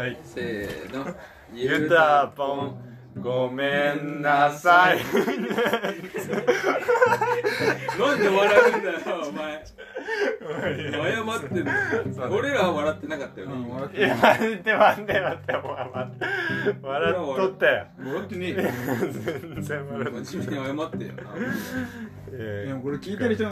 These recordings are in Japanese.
はい。せーの。ゆたぽんごめんなさい。なんで笑うんだよお前。謝ってんの。俺らは笑ってなかったよね、うん笑っい。や待って待って待って待って。笑っとったよ。笑ってねえよ。全然笑っ真面目に謝ってよ。なてでもこれ聞いてる人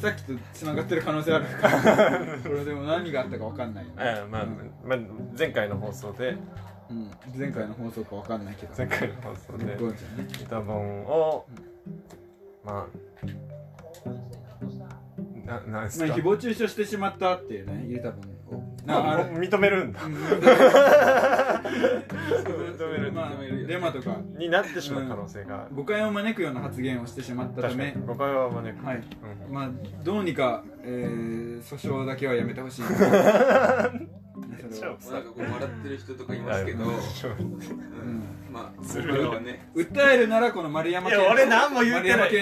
さっきと繋がってる可能性ある。か らこれでも何があったか分かんないよね。えまあ、まあ、前回の放送で。うん、前回の放送か分かんないけど。前回の放送で。歌本をまあななんですか？まあ、誹謗中傷してしまったっていうねゆうたぶんを。ああれ。認めるんだうん認めるまあデマとか。になってしまう可能性が。誤解を招くような発言をしてしまったため。に。誤解は招く。はい。うん。まあどうにか、えー、訴訟だけはやめてほしい。なんかこう笑ってる人とかいますけど、うん、まあずるい。僕らはね。訴えるならこの丸山いや俺何も言うてない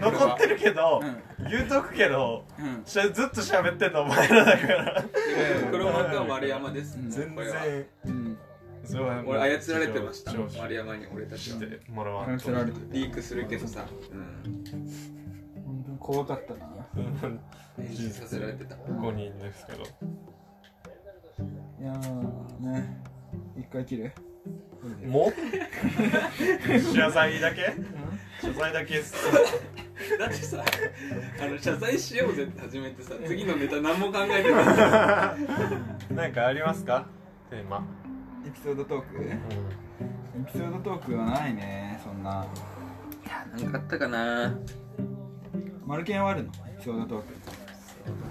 残ってるけど、う言うとくけどうん。しゃずっと喋ってんのお前らだから。黒幕は丸山です、うん。全これは。然。うんそれは俺操られてました。丸山に俺たちは。もらわんと操られてリークするけどさ、うん、本当に怖かったな。編集させられてた5人ですけどいやーね一回切るもう謝罪だけ謝罪だけすだってさあの謝罪しようぜって始めてさ次のネタ何も考えてないなん。かありますかテーマエピソードトーク。エピソードトークはないねそんな。何かあったかな。マルケンはあるの？エピソードトーク。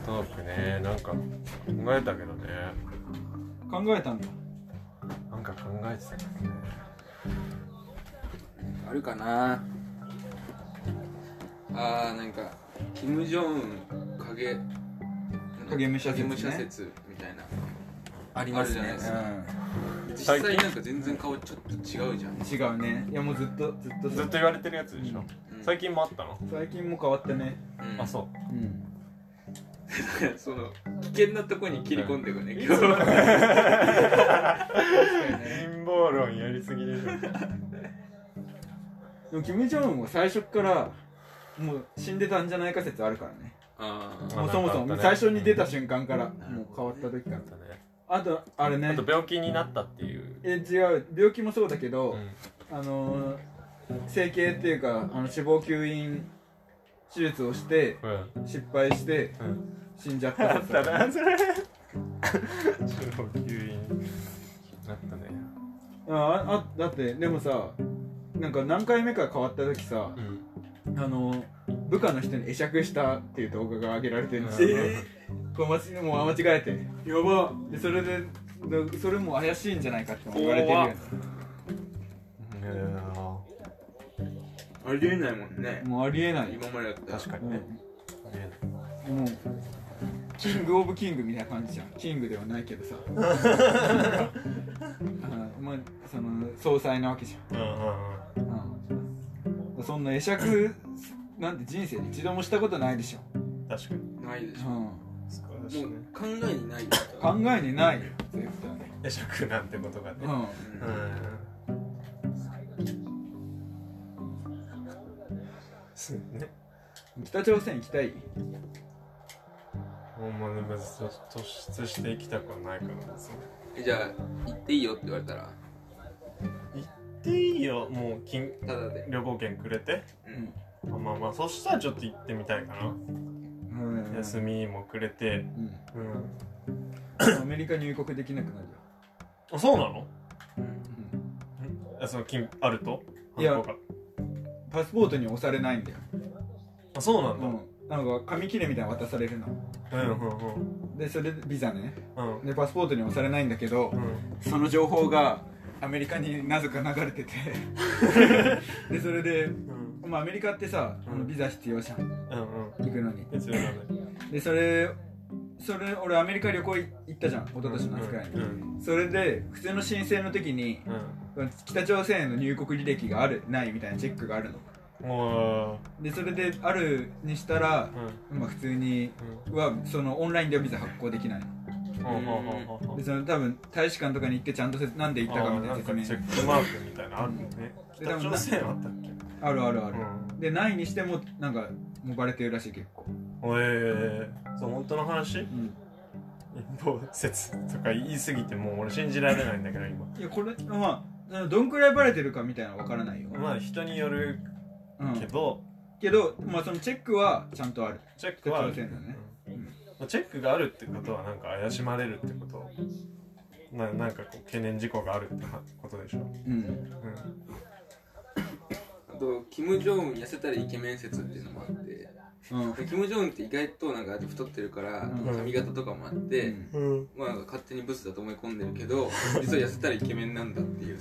トークね。なんか考えたけどね。考えたんだ。なんか考えてたけどね。あるかな。あーなんかキム・ジョンウン影影武者説みたいな。ありますね。じゃないですか実際なんか全然顔ちょっと違うじゃん、うん違うね。いやもうずっとずっとずっと言われてるやつでしょ、うん。最近もあったの、最近も変わってね。うん。あそう。うん。その危険なとこに切り込んでいくね、今日陰謀論やりすぎでしょ。でもキム・ジョンウンは最初からもう死んでたんじゃないか説あるからね。ああもうそもそも最初に出た瞬間からもう変わった時から。ねあとあれね。あと病気になったっていう、え違う。病気もそうだけど、うん。あのー整形っていうかあの脂肪吸引手術をしてうん。失敗してうん。死んじゃったあっ説たなそれ。超吸引あったね。ああだってでもさなんか何回目か変わった時さうん。あの部下の人に会釈したっていう動画が上げられてるんですよ、えこれ間違もう間違えてやば。でそれででそれも怪しいんじゃないかって言われてるよね。ありえないもんね。もうありえない。よ今までだった確かにね、ありえないもうキングオブキングみたいな感じじゃん。キングではないけどさ。あまあその総裁なわけじうん。うんうんゃん、うん、そんな会釈なんて人生で一度もしたことないでしょ、確かに。ないでしょ。うん、も少しねう考えにない。考えにないよ絶会釈なんてことがね。対、うん。うん。ね。北朝鮮行きたい？ほんまに別に突出していきたくはないからですねえじゃあ行っていいよって言われたら？行っていいよ。もう金ただで。旅行券くれて。うん。あまあまあそしたらちょっと行ってみたいかな、うん休みもくれて。うん。うん。アメリカ入国できなくなるよ、あそうなの？うん。あその金あると？いやパスポートに押されないんだよ、あそうなんだ、うん、なんか紙切れみたいなの渡されるの。うんうんでそれでビザね。でパスポートに押されないんだけど、うん。その情報がアメリカになぜか流れてて。でそれで、うん。まあ、アメリカってさあのビザ必要じゃん行くのに。でそれそれ俺アメリカ旅行行ったじゃん。一昨年の夏くらいに、うん。それで普通の申請の時にうん。北朝鮮への入国履歴があるないみたいなチェックがあるの。もでそれであるにしたら、ううん。まあ、普通にうん。はそのオンラインではビザ発行できない。のほうほうほうほうほうでその多分大使館とかに行ってちゃんとせなんで行ったかみたいな説明。チェックマークみたいなのあるよね。で北朝鮮あったっけ？あるあるある、うでないにしてもなんかもうバレてるらしい結構、えー、そう本当の話？うん、陰謀説とか言い過ぎてもう俺信じられないんだけど今。いやこれまあどんくらいバレてるかみたいなのは分からないよ、まあ人によるうん、けど、けど、まあ、そのチェックはちゃんとある。チェックはある。ね。うん。まあチェックがあるってことはなんか怪しまれるってこと。ななんかこう懸念事項があるってことでしょ、うん。うん、あとキム・ジョンウン痩せたらイケメン説っていうのもあってうん。でキム・ジョンウンって意外となんか太ってるからうん。髪型とかもあって、うん、まあ勝手にブスだと思い込んでるけど実は痩せたらイケメンなんだっていう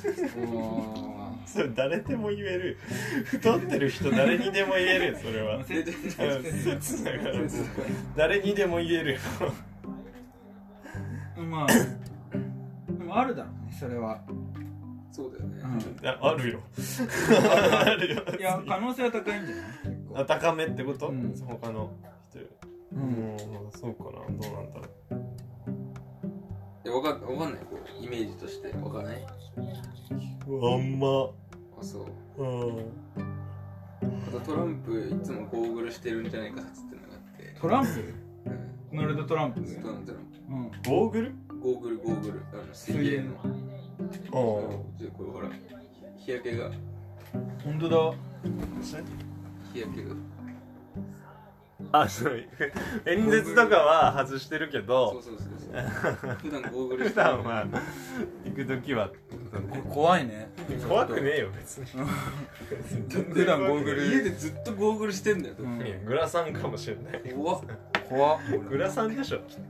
それ誰でも言える。太ってる人誰にでも言えるよそれは。説だから誰にでも言えるよまあでもあるだろうねそれは、そうだよね、うん。いやあるよ。あるよ。いや可能性は高いんじゃない？あ高めってこと、うん。他の人より。ううんん、そうかな。どうなんだろいやわかんわかんない。こうイメージとして。わかんない？うあんま。あそう。うん。あとトランプいつもゴーグルしてるんじゃないか説ってのがあって。トランプ？うん。ドナルド・トランプ？トランプトランプ。うんゴーグル？ゴーグルゴーグル。あの。水泳のあうんでこれほら日焼けが本当だ日焼けが。あそう。演説とかは外してるけそうどそうそうそう。普段ゴーグル。普してる段は行く時は。怖いね。怖くねえよ別に。普段ゴーグル。家でずっとゴーグルしてんだよ、うんグラサンかもしれない。怖っ。怖っ。グラサンでしょきっ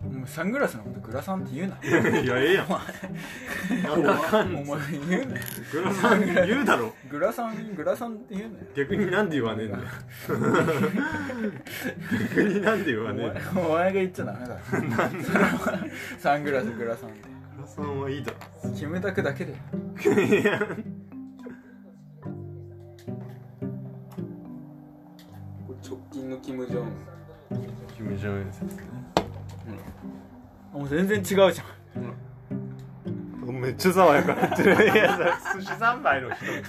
もうサングラスのことグラサンって言うな。と いやええやん。なんだかんお前言うなグラサン言うだろ。グラサングラサンって言うなよ。逆になんで言わねえんだよ。逆になんで言わねえんだよ。お前お前が言っちゃダメだ。サングラスグラサンって。グラサンはいいだキムタクだけで直近のキム・ジョンウン。キム・ジョンウン説ねもう全然違うじゃん。めっちゃ爽やかになってる。いや寿司三昧の人。え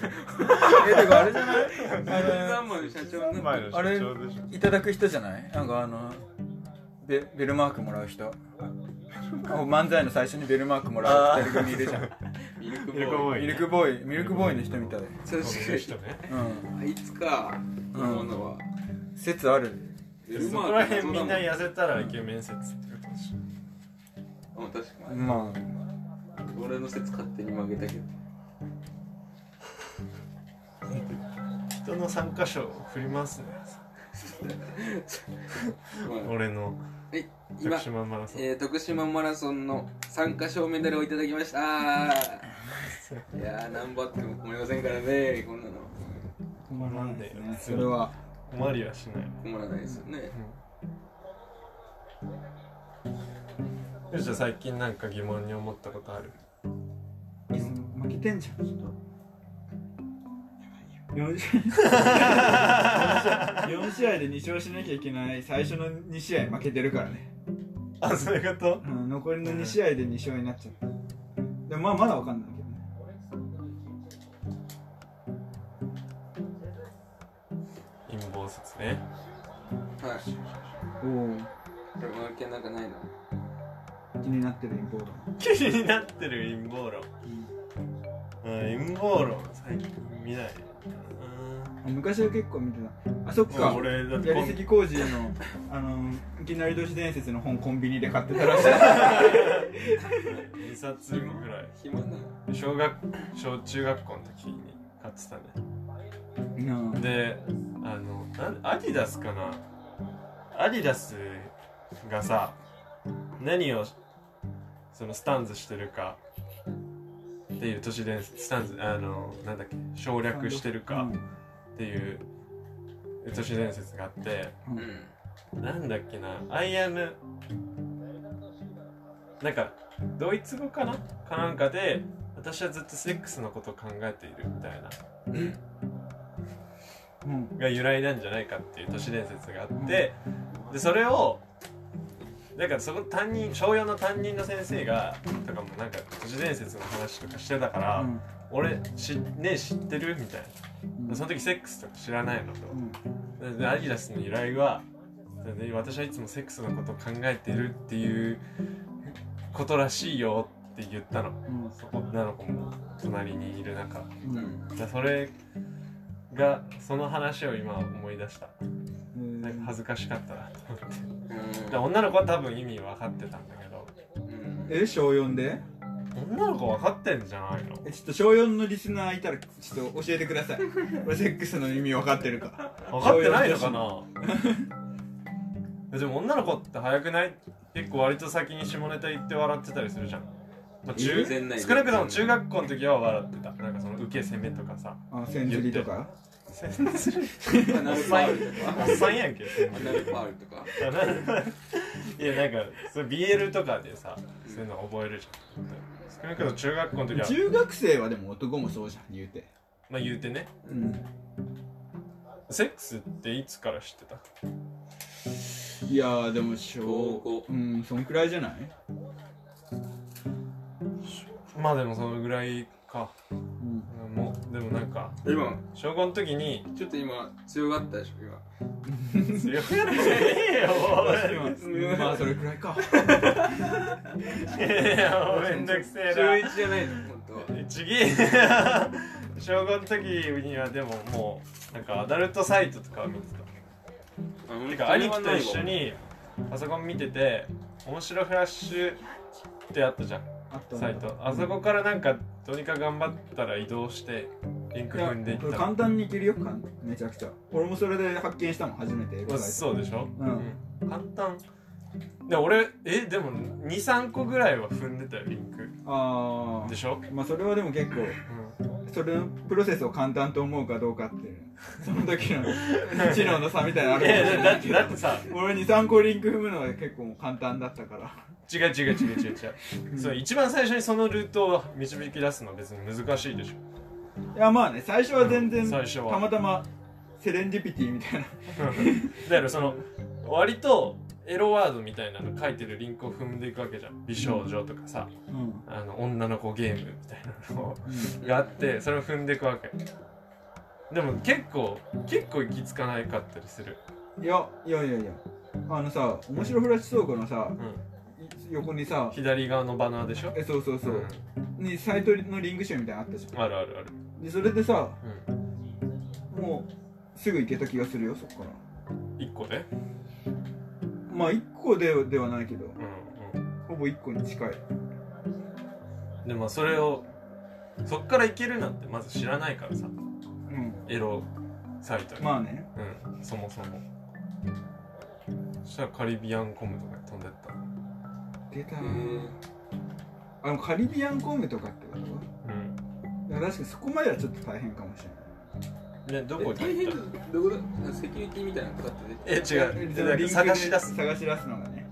てかあれじゃない？ザンマの社長になってるあれいただく人じゃない？なんかあのベベルマークもらう人。あ漫才の最初にベルマークもらう二人組いるじゃん。ミルクボーイ。ミルクボーイ。ミルクボーイの人みたい。確こかの人ねうんあいつかうん。思うのは。説ある？そこら辺みんなや痩せたらイケメン説ってことでし確かに。ま俺の説勝手に曲げたけど。ょ人の参加賞を振りますね。まあ。俺の。はい今徳島マラソン。えー、徳島マラソンの参加賞メダルをいただきました。いやー何番っても困りませんからねこんなの。あ困んねえよそれは。困りはしない。困らないですよねよしじゃあ最近なんか疑問に思ったことある？負けてんじゃんちょっと。4試4試合で2勝しなきゃいけない最初の2試合負けてるからね、あそういうこと？うん、残りの2試合で2勝になっちゃった。でもまあまだわかんないけどね。陰謀説ね。はい。おおこれ負けなんかないの？気になってる陰謀論。気になってる陰謀論。うん。陰謀論。最近見ない昔は結構見てた。あそっか。俺だってやりすぎ工事のあのいきなり都市伝説の本コンビニで買ってたらしい。2冊ぐらい。暇な小学小中学校の時に買ってたね。うんであのなんアディダスかな？アディダスがさ何をそのスタンズしてるか。っていう都市伝説スタンズあのなんだっけ省略してるか。っていう都市伝説があって。うん。なんだっけな I am なんかドイツ語かな？かなんかで私はずっとセックスのことを考えているみたいな。うん。が由来なんじゃないかっていう都市伝説があって。でそれをだからそこ担任小4の担任の先生がとかもなんか都市伝説の話とかしてたから、うん。俺知ねえ知ってるみたいな、うん。その時セックスとか知らないのと。う、ん。でアディダスの由来はで私はいつもセックスのことを考えてるっていうことらしいよって言ったの。うん。そこ女の子も隣にいる中。うん。でそれがその話を今思い出した。うんなんか恥ずかしかったなと思って。うんで女の子は多分意味分かってたんだけど。うん。え小4で？女の子分かってんじゃないの？えちょっと小4のリスナーいたらちょっと教えてください。これセックスの意味分かってるか。分かってないのかな？えでも女の子って早くない？結構割と先に下ネタ言って笑ってたりするじゃん、まあ、中少なくとも中学校の時は笑ってた。なんかその受け攻めとかさ。あ千釣りとか？ナルパールとかおっさんやんけアナルパールとか。いやなんか。それ BL とかでさそういうの覚えるじゃん。少なくとも中学校の時は中学生はでも男もそうじゃん言うて。まあ言うてね。うん。セックスっていつから知ってた？いやーでも小うんそんくらいじゃない？まあでもそのぐらいかでもなんか今小5の時にちょっと今強がったでしょ強くやるじゃねえよ今まあそれくらいか。いやもうめんどくせえ中な1じゃないの本当は。ちげえ小5の時にはでももうなんかアダルトサイトとかを見てた。あてか兄貴と一緒にパソコン見てて面白フラッシュってあったじゃんあったサイト。あそこからなんかどうにか頑張ったら移動してリンク踏んでいった簡単にいけるよめちゃくちゃ。俺もそれで発見したもん初めて。そうでしょ、うん。簡単。で俺えでも23個ぐらいは踏んでたよリンク。あでしょ、あまあそれはでも結構。うん、それのプロセスを簡単と思うかどうかっていう。その時の知能の差みたいなのあるかもしれいやだってないけどだってさ。俺23個リンク踏むのは結構簡単だったから。違う違う違う違う違う。そう一番最初にそのルートを導き出すのは別に難しいでしょ。いやまあね最初は全然最初は。たまたまセレンディピティみたいな。だからその割とエロワードみたいなの書いてるリンクを踏んでいくわけじゃん。美少女とかさ。うん。あの女の子ゲームみたいなのがあってそれを踏んでいくわけ。でも結構結構行き着かないかったりする。いやいやいやいや。あのさ面白フラッシュ倉庫のさうん。い横にさ左側のバナーでしょ？えそうそうそう、にサイトのリンク集みたいなのあったじゃうん。あるあるある。んでそれでさうん。もうすぐ行けた気がするよそこから。1個で？まあ1個でではないけどうんほぼ1個に近い。うんでもそれをそっからいけるなんてまず知らないからさ。うん。エロサイトに、まあね。うん。そもそも。そしたらカリビアンコムとかに飛んでった。出た。へあのカリビアンコムとかってこと？うん。いや確かにそこまではちょっと大変かもしれないねどこにっだどこ？だセキュリティみたいなのかかってたえ違う。探し出す。探し出すのがね。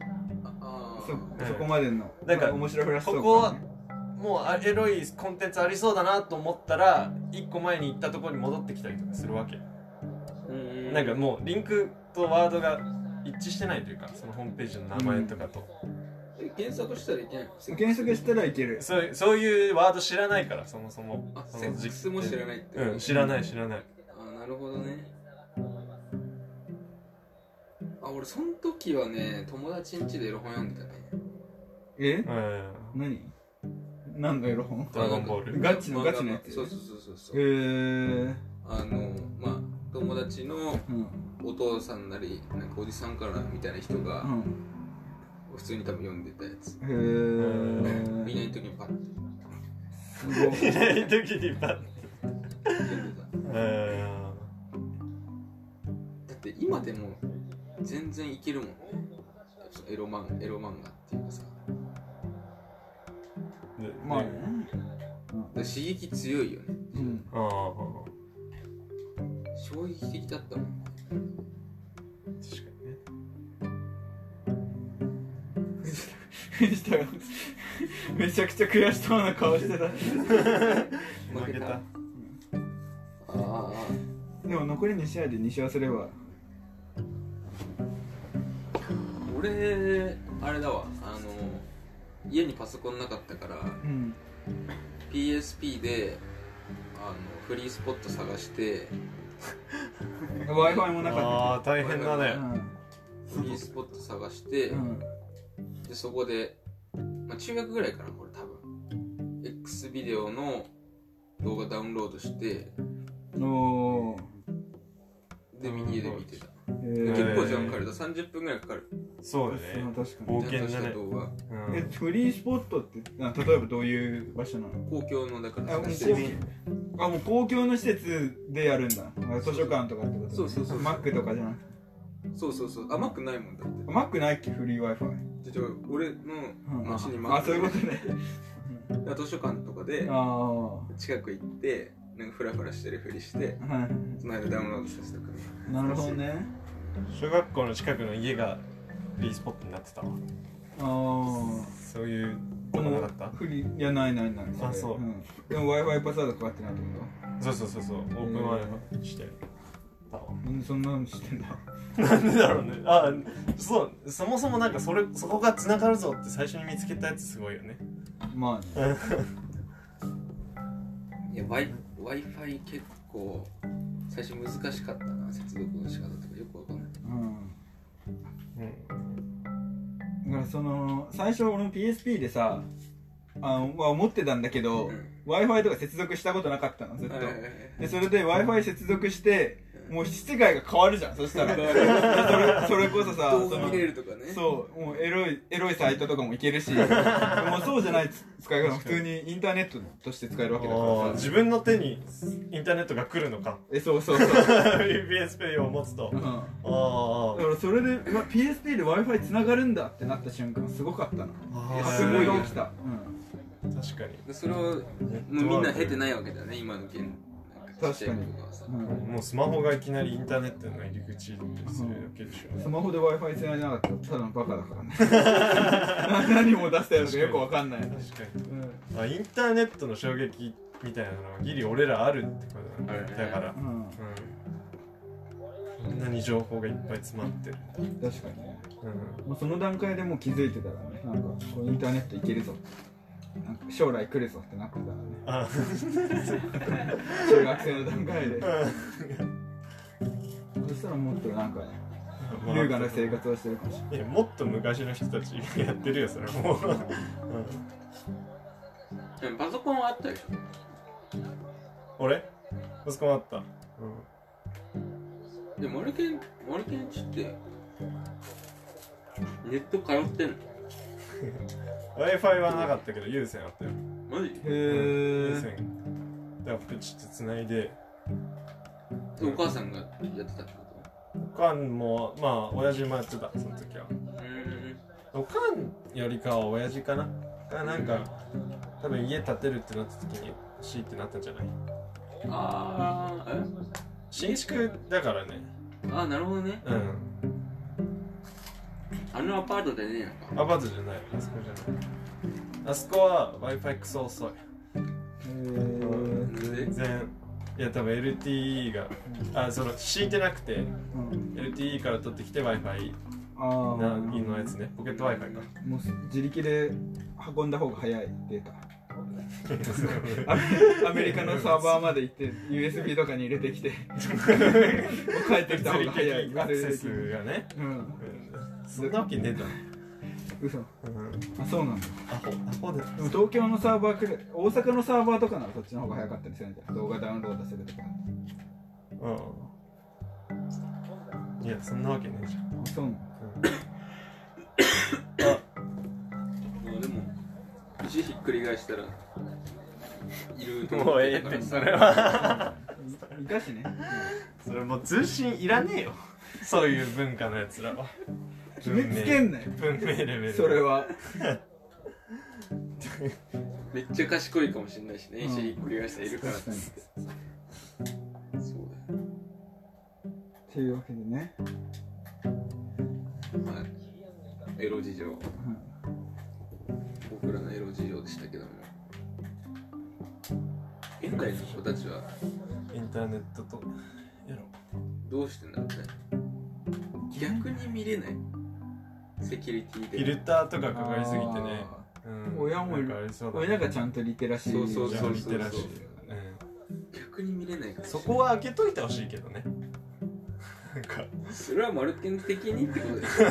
あそあそこまでのなんかまあ面白フラッシュここはもうあエロいコンテンツありそうだなと思ったら一個前に行ったところに戻ってきたりとかするわけ。うんなんかもうリンクとワードが一致してないというかそのホームページの名前とかと、え検索したらいけないの？検索したらいける。そういうそういうワード知らないからそもそも。あセックスも知らないってうん知らない知らないるほどね。あ俺その時はね友達ん家でエロ本読んでたね。え？うん何？何のエロ本？ドラゴンボールガチのガチのやつ？そうそうそうそうそへうえあのまあ友達のうん。お父さんなりなんかおじさんからみたいな人がうん。普通に多分読んでたやつ。へえいない時にパッてすごい。いない時にパッ読んでた。うんだって今でも全然いけるもんね。エロ漫画エロ漫画っていうかさ。でまあね。で刺激強いよね。うん。ああ。衝撃的だったもん確かにね。藤田がめちゃくちゃ悔しそうな顔してた。負けた。ああでも残り2試合で2勝すれば俺あれだわ。あの家にパソコンなかったからうん。PSP であのフリースポット探して w i f i もなかああ大変だね。フリースポット探して、うん。でそこで、まあ、中学ぐらいかなこれ多分。X ビデオの動画ダウンロードしてうんおー。で右で見てた、結構時間かかるだ30分ぐらいかかる。そうだね。確かに。冒険だね。うん。えフリースポットってあ例えばどういう場所なの？公共のだからあもう施設あもう公共の施設でやるんだ。あ図書館とかってことそうそうそうマックとかじゃなくて。そうそうそう。甘くないもんだって。マックないっけ？フリー Wi-Fi じゃあ俺の町にあそういうことね。と図書館とかで近く行ってなんかフラフラしてるふりしてい。その間ダウンロードさせてくるな。るほどね。小学校の近くの家がフリースポットになってたわ。ああそういうこのことなかった？フリーいやないないない。あそう。ん。でも Wi-Fi パスワードかかってないってこそうそうそうそう。オープン Wi-Fi してたわ。とうんそんなの知ってんだ？なんでだろうね。あそうそもそもなんかそれそこが繋がるぞって最初に見つけたやつすごいよね。まあね。いや w i f i 結構最初難しかったな接続の仕方とかよくわかんない。うん。うんだからその最初俺も PSP でさあの、まあ、思ってたんだけど、うん。W i f i とか接続したことなかったのずっと、でそれで w i f i 接続してもう世界が変わるじゃん。そしたら。それそれこそさ動画その見れるとかね。そうもうエロいエロいサイトとかもいけるしもうそうじゃない使い方も普通にインターネットとして使えるわけだからさ。自分の手にインターネットが来るのか。えそうそうそう。PSP を持つと。うん。あだからそれでうわ PSP で w i f i つながるんだってなった瞬間すごかったな。あすごい起きた、確かに。でそれをもうみんな経てないわけだよね今の現なんかちっちゃい子がさうん。うん。もうスマホがいきなりインターネットの入り口でするだけでしょ、スマホで w i f i つないでなかったらただのバカだからね。何も出したやつがよくわかんない、確かに。うん。あインターネットの衝撃みたいなのはギリ俺らあるってことなんだだから、うん、うん、こんなに情報がいっぱい詰まってる、確かにね。うんもうその段階でもう気づいてたらねなんかこうインターネットいけるぞなんか将来来るぞってなってたらね。あ。中学生の段階で。そしたらもっとなんかね優雅な生活をしてるかもしい。やもっと昔の人たちやってるよそれ。もう、れないでもパソコンはあったでしょ？俺？パソコンあった、で森健森健ちってネット通ってんの？w i f i はなかったけど有線あったよ。マジ？へ有え線。だからプチってつないで。お母さんがやってたってこおかんもまあ親父もやってたその時は。とうおかんよりかは親父かな？がなんか多分家建てるってなった時に欲しいってなったんじゃない？ああえ？新築だからね。ああなるほどね。うんあのアパートでねえのかアパートじゃない。あそこじゃない。あそこは w i f i クソ遅い全然。いや多分 LTE があその敷いてなくてうん、LTE から取ってきて w i f i あなあのやつね。ポケット w i f i か。もう自力で運んだ方が早い。データ。アメアメリカのサーバーまで行って USB とかに入れてきて。帰ってきた方が早い。アクセスがね。うん。うんそんなわけねえだろ。嘘。うん。あそうなんだ。アホアホで。でも東京のサーバーくらい大阪のサーバーとかならそっちの方が早かったりするんじゃん。動画ダウンロードするとか。うん。いやそんなわけねえじゃん。あそうなのあまあでも石ひっくり返したらいるとも思うええってそれは。いいかしね。それもう通信いらねえよ。そういう文化のやつらは決めつけんなよ。文明レベル。それは。めっちゃ賢いかもしれないしね。うん。石ひっくり返したらいるからって。そうっていうわけでね、だよはいエロ事情。うん。僕らのエロ事情でしたけども。現代の子たちは。インターネットとやろどうしてんだろうね。逆に見れないセキュリティでフィルターとかかかりすぎてね。うん。親も親がちゃんとリテラシーそうそうそうリテラシーうん逆に見れないからそこは開けといてほしいけどね。なんか。それはマルケン的にってことですよ。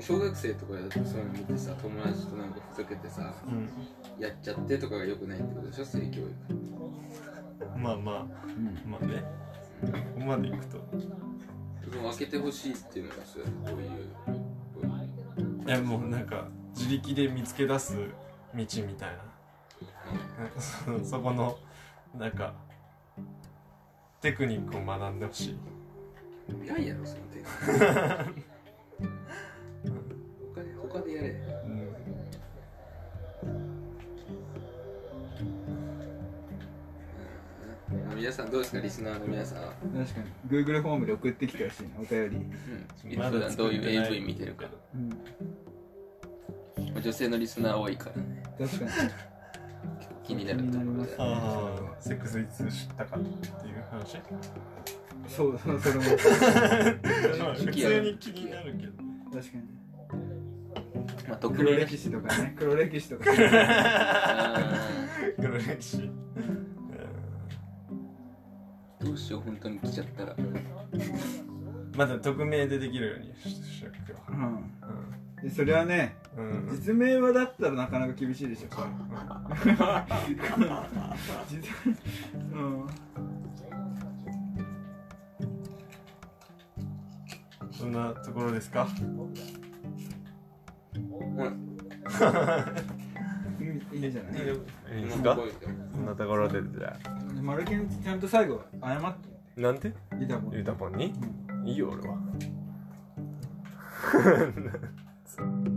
小学生とかだとそういうの見てさ友達となんかふざけてさうん。やっちゃってとかが良くないってことでしょ？性教育。まあまあ。うん。まあね。ここまでいくとでも開けてほしいっていうのがそうこういうこういう？いやもうなんか自力で見つけ出す道みたいな。そ そこのなんかテクニックを学んでほしい。嫌いやろその点他 皆さんどうですかリスナーの皆さん、確かに。Google フォームで送ってきてほしいなお便り。うん、普段どういう AV 見てるかうん。女性のリスナー多いからね。確かに。気になるところで気になりますああセックスいつ知ったかっていう話？そうそうそれも。ま あ普通に気になるけど。確かに。まあ匿黒名歴史とかね。黒歴史とか。あ黒歴史。ーどうしよう本当に来ちゃったら。まだ匿名でできるようにししとくわ。うん。でそれはねうん、うん、実名はだったらなかなか厳しいでしょ。実うん。そんなところですか？ほらいいじゃない。いいですか？そんなところでじゃマルケンちゃんと最後謝ってあなんていたもんゆうたぽん。にいいよ俺は